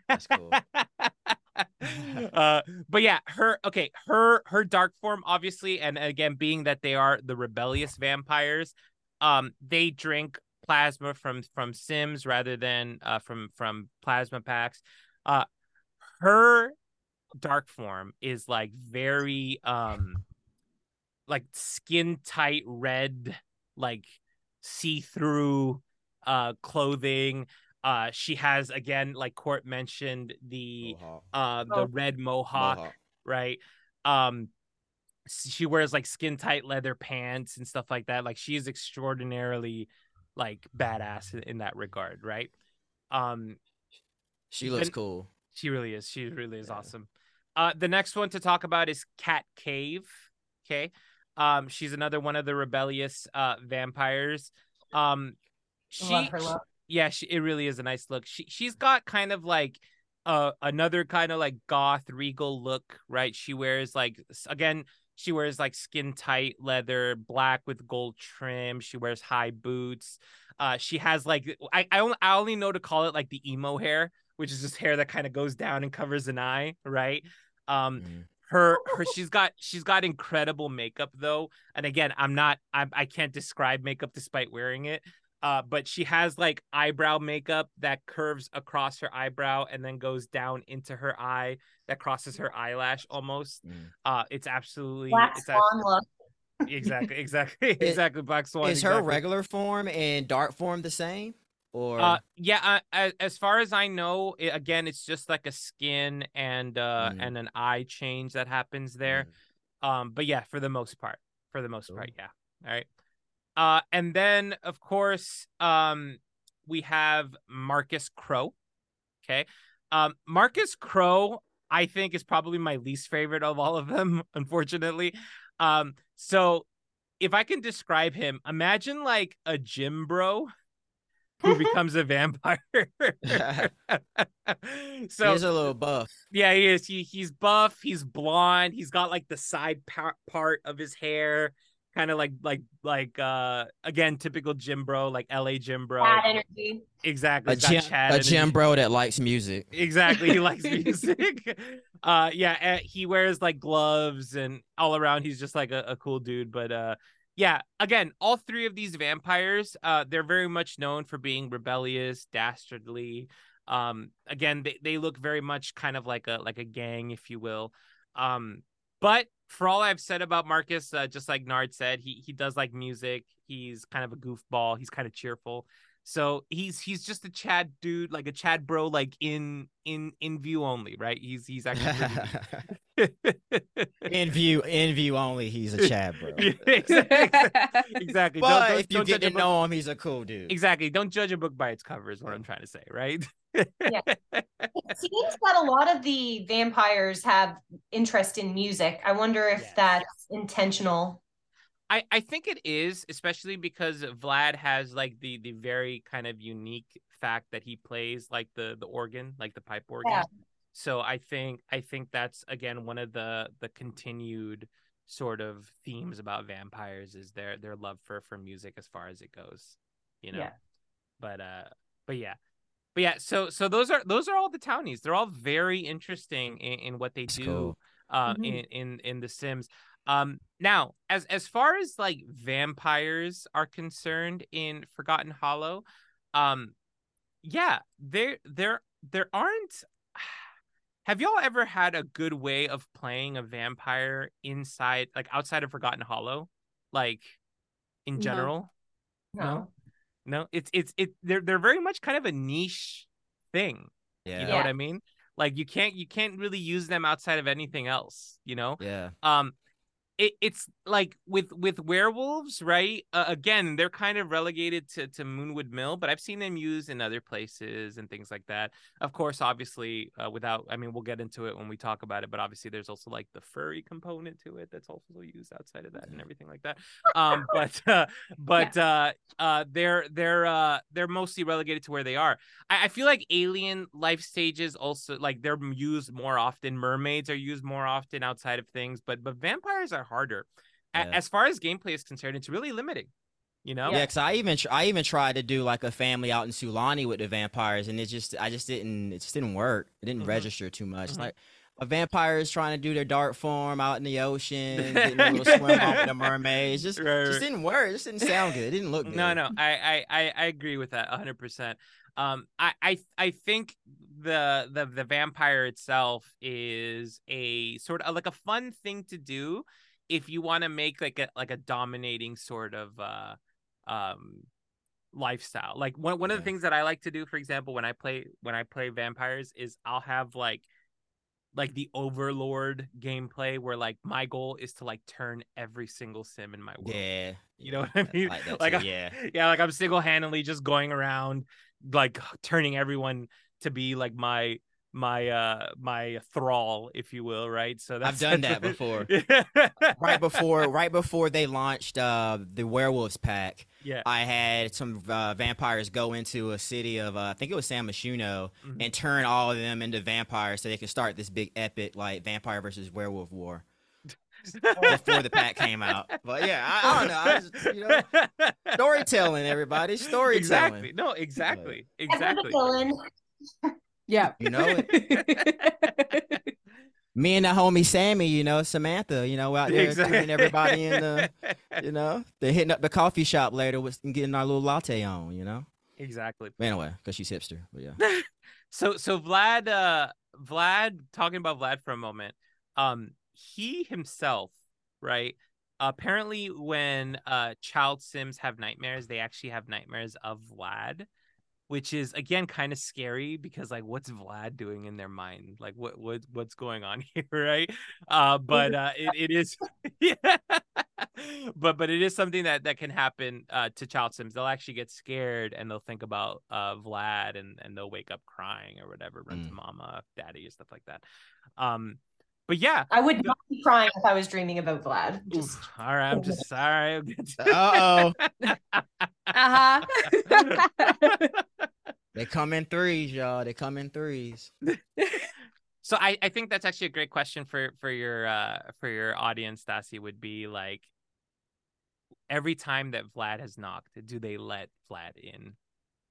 that's cool. [LAUGHS] uh, but yeah, her okay, her her dark form, obviously, and again, being that they are the rebellious vampires, um, they drink plasma from from Sims rather than uh from from plasma packs. Uh, her dark form is like very um like skin tight red like see through uh clothing. Uh she has again like court mentioned the mohawk. uh the oh. red mohawk, mohawk, right? Um she wears like skin tight leather pants and stuff like that. Like she is extraordinarily like badass in, in that regard right? Um she looks cool. she really is. She really is yeah. awesome. Uh the next one to talk about is Kat Caine okay um, she's another one of the rebellious uh vampires. Um, she, love her look. She, yeah, she, it really is a nice look. She she's got kind of like uh another kind of like goth regal look, right? She wears like again, she wears like skin tight leather, black with gold trim. She wears high boots. Uh, she has like I I only, I only know to call it like the emo hair, which is just hair that kind of goes down and covers an eye, right? Um, mm her [LAUGHS] her she's got she's got incredible makeup though and again i'm not I'm, i can't describe makeup despite wearing it uh, but she has like eyebrow makeup that curves across her eyebrow and then goes down into her eye that crosses her eyelash almost. Mm. Uh, it's absolutely black it's swan look. Exactly, exactly, [LAUGHS] exactly. Black swan. Is exactly. her regular form and dark form the same? Or uh yeah uh, as far as i know it, again it's just like a skin and uh mm. and an eye change that happens there. Mm. um but yeah for the most part for the most part yeah all right. Uh and then of course um we have marcus crow okay? Um marcus crow i think is probably my least favorite of all of them [LAUGHS] unfortunately. Um so if i can describe him imagine like a gym bro who becomes a vampire. [LAUGHS] so he's a little buff. Yeah, he is. He he's buff. He's blonde. He's got like the side part of his hair, kind of like like like uh again typical gym bro, like L.A. gym bro. Bad energy. Exactly. A gym, a gym bro that likes music. Exactly. He likes [LAUGHS] music. [LAUGHS] uh, yeah. Uh, he wears like gloves and all around. He's just like a, a cool dude, but uh yeah again all three of these vampires uh they're very much known for being rebellious dastardly. Um again they, they look very much kind of like a like a gang if you will. Um but for all i've said about marcus uh, just like nard said he he does like music. He's kind of a goofball. He's kind of cheerful so he's he's just a Chad dude, like a Chad bro, like in in in view only, right? He's he's actually [LAUGHS] [LAUGHS] in view in view only. He's a Chad bro. [LAUGHS] exactly. exactly. But don't, don't, if you don't get to know him, he's a cool dude. Exactly. Don't judge a book by its cover. Is what I'm trying to say, right? yeah. It seems that a lot of the vampires have interest in music. I wonder if yes. that's intentional I, I think it is, especially because Vlad has like the the very kind of unique fact that he plays like the the organ, like the pipe organ. Yeah. So I think I think that's again one of the the continued sort of themes about vampires is their their love for for music as far as it goes, you know. Yeah. But uh but yeah. But yeah, so so those are those are all the townies. They're all very interesting in, in what they that's do cool. Uh mm-hmm. in in in the Sims. Um, now, as as far as like vampires are concerned in Forgotten Hollow, um, yeah, there there there aren't. [SIGHS] Have y'all ever had a good way of playing a vampire inside, like outside of Forgotten Hollow, like in general? No. no, no. It's it's it. They're they're very much kind of a niche thing. Yeah. You know yeah. what I mean? Like you can't you can't really use them outside of anything else. You know. Yeah. Um it, it's like with with werewolves right? Uh, again they're kind of relegated to to moonwood mill but i've seen them used in other places and things like that. Of course obviously uh, without i mean we'll get into it when we talk about it but obviously there's also like the furry component to it that's also used outside of that and everything like that. Um but [LAUGHS] uh, but yeah. uh uh they're they're uh they're mostly relegated to where they are. I, I feel like alien life stages also like they're used more often. Mermaids are used more often outside of things but but vampires are harder. Yeah. As far as gameplay is concerned, it's really limiting. You know? Yeah, because I even I even tried to do like a family out in Sulani with the vampires, and it just I just didn't it just didn't work. It didn't mm-hmm. register too much. Mm-hmm. Like a vampire is trying to do their dark form out in the ocean, [LAUGHS] getting a little swim off with the mermaids. Just right, just didn't work. It just didn't sound good. It didn't look good. No, no, I I I agree with that 100. percent um I, I i think the the the vampire itself is a sort of like a fun thing to do if you want to make like a like a dominating sort of uh um lifestyle like one, one of the things that i like to do for example when i play when i play vampires is i'll have like like the overlord gameplay where like my goal is to like turn every single sim in my world. Yeah. You know what i mean? like, like yeah. [LAUGHS] yeah like i'm single-handedly just going around like turning everyone to be like my my uh my thrall if you will right so that's, i've done that [LAUGHS] before right before [LAUGHS] right before they launched uh the werewolves pack yeah i had some uh, vampires go into a city of uh, i think it was san myshuno mm-hmm. and turn all of them into vampires so they could start this big epic like vampire versus werewolf war before the pack came out. But yeah, I, I don't know. I just, you know, storytelling, everybody. [LAUGHS] Storytelling. Exactly. No, exactly. Exactly. Yeah. You know it. [LAUGHS] Me and the homie Sammy, you know, Samantha, you know, out there exactly. everybody in the, [LAUGHS] you know, they're hitting up the coffee shop later with getting our little latte on, you know. Exactly. Anyway, because she's hipster, but yeah. [LAUGHS] so so Vlad, uh Vlad, talking about Vlad for a moment, um, he himself, right? Apparently, when uh child sims have nightmares, they actually have nightmares of Vlad which is again kind of scary because like what's Vlad doing in their mind? Like what what what's going on [LAUGHS] here, right? Uh but uh it, it is [LAUGHS] yeah. but but it is something that that can happen uh to child sims. They'll actually get scared and they'll think about uh Vlad and and they'll wake up crying or whatever, run mm. to mama, daddy, and stuff like that. Um but yeah, I would not be crying if I was dreaming about Vlad. Just... all right, I'm just [LAUGHS] sorry. Uh oh. uh huh. they come in threes, y'all. They come in threes. [LAUGHS] so I, I think that's actually a great question for for your uh for your audience, Stassi, would be like every time that Vlad has knocked, do they let Vlad in?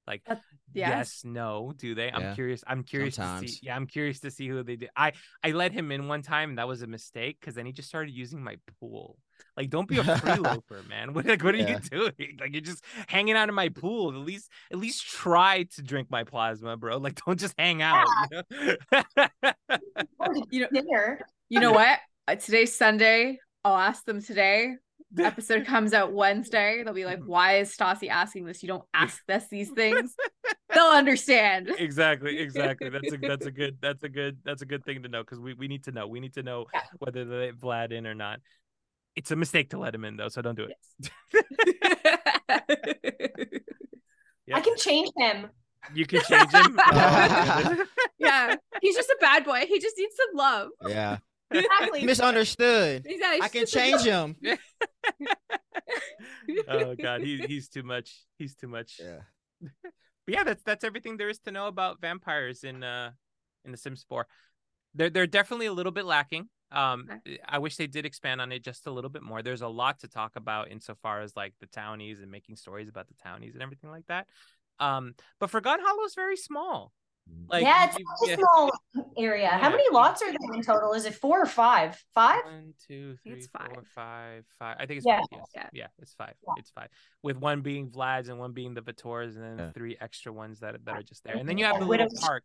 Like uh, yes. yes. no, do they? I'm yeah. curious. I'm curious Sometimes. to see. Yeah, I'm curious to see who they did. I I let him in one time, and that was a mistake because then he just started using my pool. Like, don't be a [LAUGHS] freeloader, man. [LAUGHS] What like what are yeah. you doing? [LAUGHS] Like, you're just hanging out in my pool. At least at least try to drink my plasma, bro. Like, don't just hang out. Yeah. You know, you know, you know what? Uh, today's Sunday. I'll ask them today episode comes out Wednesday, they'll be like, mm-hmm. "Why is Stassi asking this? You don't ask [LAUGHS] us these things." they'll understand. [LAUGHS] Exactly, exactly. That's a that's a [LAUGHS] good that's a good that's a good thing to know because we, we need to know. We need to know yeah. whether they let Vlad in or not. It's a mistake to let him in though, so don't do it. Yes. yep. I can change him. You can change him. Oh, yeah, he's just a bad boy. He just needs some love. Yeah. Exactly. [LAUGHS] Misunderstood. Exactly. I can change him. [LAUGHS] oh god, he, he's too much. He's too much. Yeah. But yeah, that's that's everything there is to know about vampires in uh in the Sims 4. They're they're definitely a little bit lacking. Um, okay. I wish they did expand on it just a little bit more. There's a lot to talk about insofar as like the townies and making stories about the townies and everything like that. Um, but Forgotten Hollow is very small. Like yeah, it's you, a yeah. small area. Yeah. How many lots are there in total? Is it four or five? Five? One, two, three, it's four, five. five, five. I think it's yeah. five. Yes. Yeah. yeah, it's five. Yeah. It's five. With one being Vlad's and one being the Vatores, and then three extra ones that that are just there. And then you have the little park.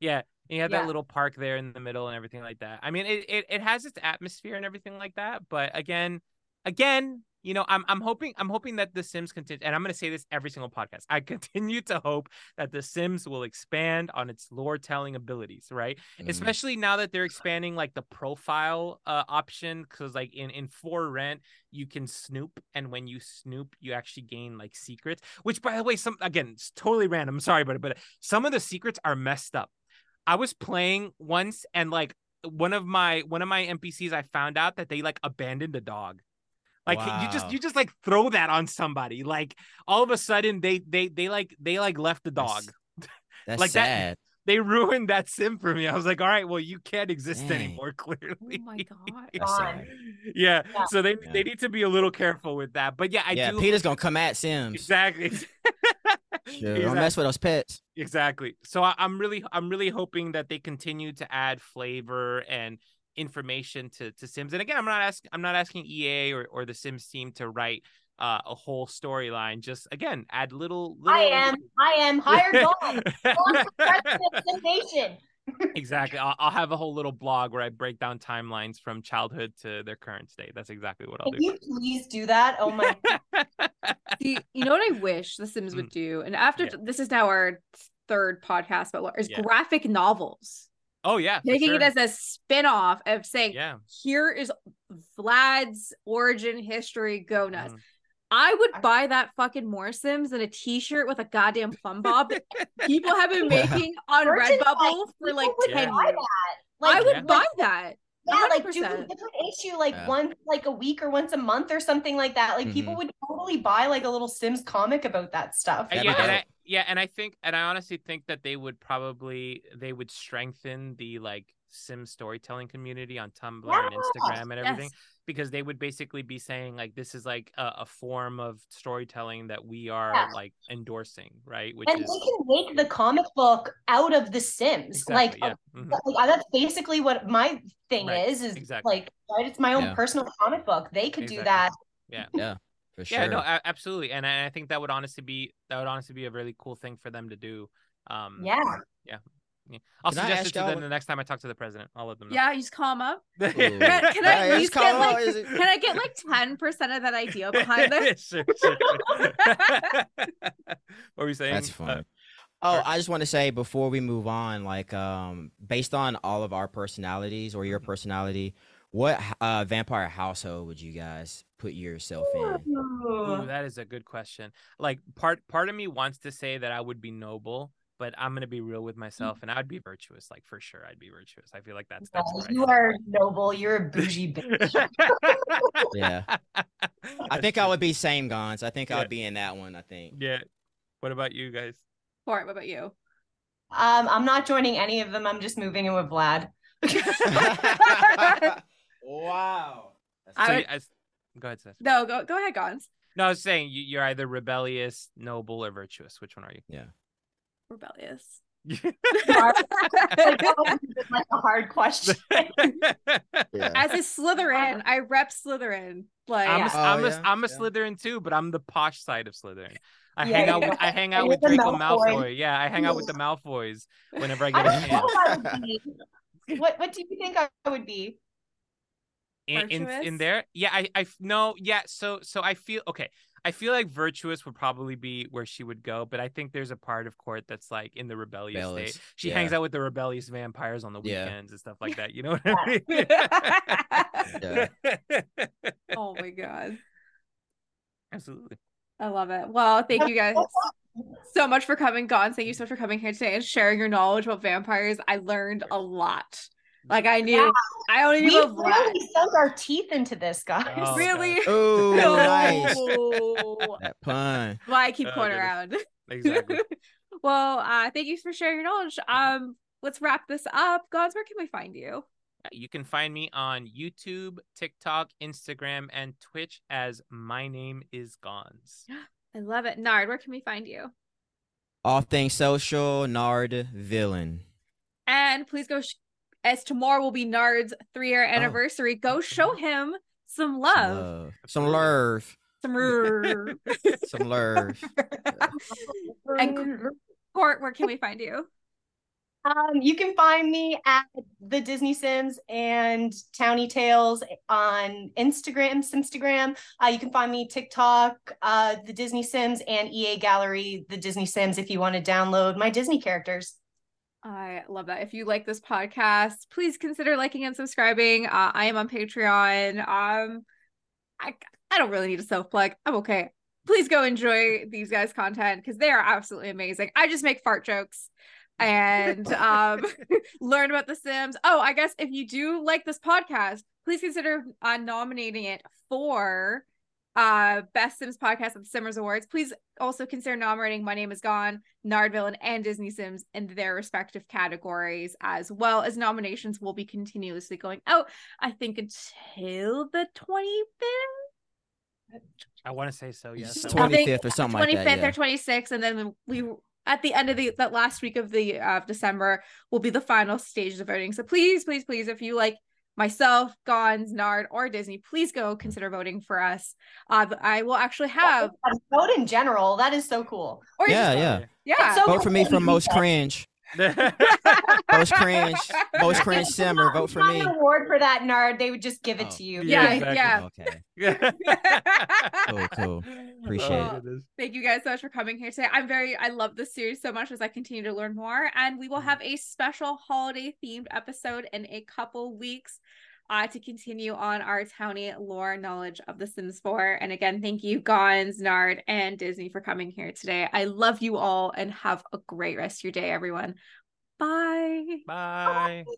Yeah, you have that little park there in the middle and everything like that. I mean, it, it it has its atmosphere and everything like that, but again, again, you know, I'm I'm hoping I'm hoping that the Sims continue, and I'm going to say this every single podcast. I [LAUGHS] continue to hope that the Sims will expand on its lore telling abilities, right? Mm-hmm. Especially now that they're expanding like the profile uh, option, because like in in For Rent you can snoop, and when you snoop, you actually gain like secrets. Which, by the way, some again, it's totally random. [LAUGHS] sorry, but but some of the secrets are messed up. I was playing once, and like one of my one of my NPCs, I found out that they like abandoned a dog. Like wow. you just you just like throw that on somebody. Like all of a sudden they they they like they like left the dog. That's, [LAUGHS] that's like sad. That, they ruined that sim for me. I was like, all right, well, you can't exist Dang. anymore, [LAUGHS] clearly. Oh my god. [LAUGHS] yeah. yeah. So they yeah. they need to be a little careful with that. But yeah, I yeah, do PETA's gonna come at Sims. Exactly. sure, exactly. Don't mess with those pets. Exactly. So I, I'm really I'm really hoping that they continue to add flavor and information to to Sims. And again, I'm not asking I'm not asking EA or, or the Sims team to write uh, a whole storyline. Just again, add little. little... [LAUGHS] I am. I am hired on. nation. [LAUGHS] exactly. I'll, I'll, have a whole little blog where I break down timelines from childhood to their current state. That's exactly what I'll Can do. you please do that? Oh my. [LAUGHS] See, you know what I wish The Sims would mm. do, and after yeah. this is now our third podcast, but what is yeah. graphic novels. Oh yeah, making sure. it as a spin-off of saying, yeah, here is Vlad's origin history. Go nuts. Mm. I would buy that fucking more Sims than a T-shirt with a goddamn plumb bob that [LAUGHS] people have been making on Redbubble for like ten years. Like, I would yeah. buy that. Yeah, 100%. like do different issue like yeah. once like a week or once a month or something like that. Like mm-hmm. people would totally buy like a little Sims comic about that stuff. Uh, yeah, and I, yeah, and I think and I honestly think that they would probably they would strengthen the like sim storytelling community on Tumblr yeah. and Instagram and everything. Yes because they would basically be saying like this is like a, a form of storytelling that we are yeah. like endorsing right which and is... they can make the comic book out of the sims exactly, like, yeah. mm-hmm. like that's basically what my thing right. is is exactly. like right it's my own yeah. personal comic book they could exactly. do that yeah yeah for sure yeah no absolutely and i think that would honestly be that would honestly be a really cool thing for them to do um yeah yeah yeah. I'll can suggest it to them the next time I talk to the president. I'll let them know. Yeah, you just call him up. [LAUGHS] can, can I at least get like can I get like 10% of that idea [LAUGHS] behind it? sure, sure, sure. [LAUGHS] what were you saying? That's fun. Uh, oh, I just want to say before we move on, like um based on all of our personalities or your mm-hmm. personality, what uh vampire household would you guys put yourself in? Ooh, that is a good question. Like part part of me wants to say that I would be noble but I'm gonna be real with mm. myself, and I'd be virtuous, like for sure. I'd be virtuous. I feel like that's that's yeah, you are noble. You're a bougie bitch. yeah, [LAUGHS] I think I would be same Gonz. I think yeah. I would be in that one. I think. Yeah. What about you guys? Court, what about you? Um, I'm not joining any of them. I'm just moving in with Vlad. [LAUGHS] wow. So I would... go ahead, Seth. No, go go ahead, Gonz. No, I was saying you, you're either rebellious, noble, or virtuous. Which one are you? Yeah rebellious? like, [LAUGHS] like a hard question. [LAUGHS] Yeah. As a Slytherin, um, I rep Slytherin. Like I'm, a, oh, I'm, yeah. a, I'm a yeah. Slytherin too, but I'm the posh side of Slytherin. I hang out. With, I hang out with Draco Malfoy. Malfoy. Yeah, I hang out with the Malfoys whenever I get I a chance. what What do you think I would be? In, in, in there, yeah, I I no, yeah. So so I feel okay. I feel like virtuous would probably be where she would go, but I think there's a part of court that's like in the rebellious Rebellious. state. She yeah. hangs out with the rebellious vampires on the weekends yeah. and stuff like that. You know what I [LAUGHS] mean? oh my god. [LAUGHS] Absolutely. I love it. Well, thank you guys so much for coming, Gonz. Thank you so much for coming here today and sharing your knowledge about vampires. I learned a lot. Like I knew, yeah. I only knew. We really sunk our teeth into this, guys. Oh, really? Oh, [LAUGHS] no. nice. that pun. Why I keep oh, going around. Exactly. [LAUGHS] well, uh, thank you for sharing your knowledge. Um, let's wrap this up. Gonz, where can we find you? You can find me on YouTube, TikTok, Instagram, and Twitch as my name is Gonz. [GASPS] I love it. Nard, where can we find you? All things social, Nard Villain. And please go sh- as tomorrow will be Nard's three year oh. anniversary. Oh. Go show him some love. Some love. Some love. [LAUGHS] some love. [LAUGHS] and Court, where can we find you? Um, you can find me at the Disney Sims and Townie Tales on Instagram, Simstagram. Uh, you can find me TikTok, uh, the Disney Sims, and EA Gallery, the Disney Sims, if you want to download my Disney characters. I love that. If you like this podcast, please consider liking and subscribing. Uh, I am on Patreon. Um, I I don't really need a self plug. I'm okay. Please go enjoy these guys' content because they are absolutely amazing. I just make fart jokes and um, [LAUGHS] [LAUGHS] learn about The Sims. Oh, I guess if you do like this podcast, please consider uh, nominating it for uh best sims podcast at the simmers awards please also consider nominating my name is Gonz nard villain and disney sims in their respective categories as well as nominations will be continuously going out i think until the 25th i want to say so yes 25th or something 25th like that, yeah. or 26th and then we at the end of the that last week of the uh, December will be the final stages of voting. So please, please, please, if you like myself, Gonz, Nard, or Disney, please go consider voting for us. Uh, I will actually have vote in general. That is so cool. Or yeah, yeah, yeah. So vote cool. for me for most cringe. [LAUGHS] most cringe, most [LAUGHS] cringe simmer. Vote for me. Award for that nerd, they would just give it oh. to you. Yeah, yeah. Exactly. yeah. okay. [LAUGHS] cool, cool. Appreciate well, it. Thank you guys so much for coming here today. I'm very, I love this series so much as I continue to learn more, and we will mm. have a special holiday themed episode in a couple weeks uh, to continue on our townie lore knowledge of The Sims 4. And again, thank you, Gonz, Nard, and Disney for coming here today. I love you all and have a great rest of your day, everyone. Bye. Bye. Bye.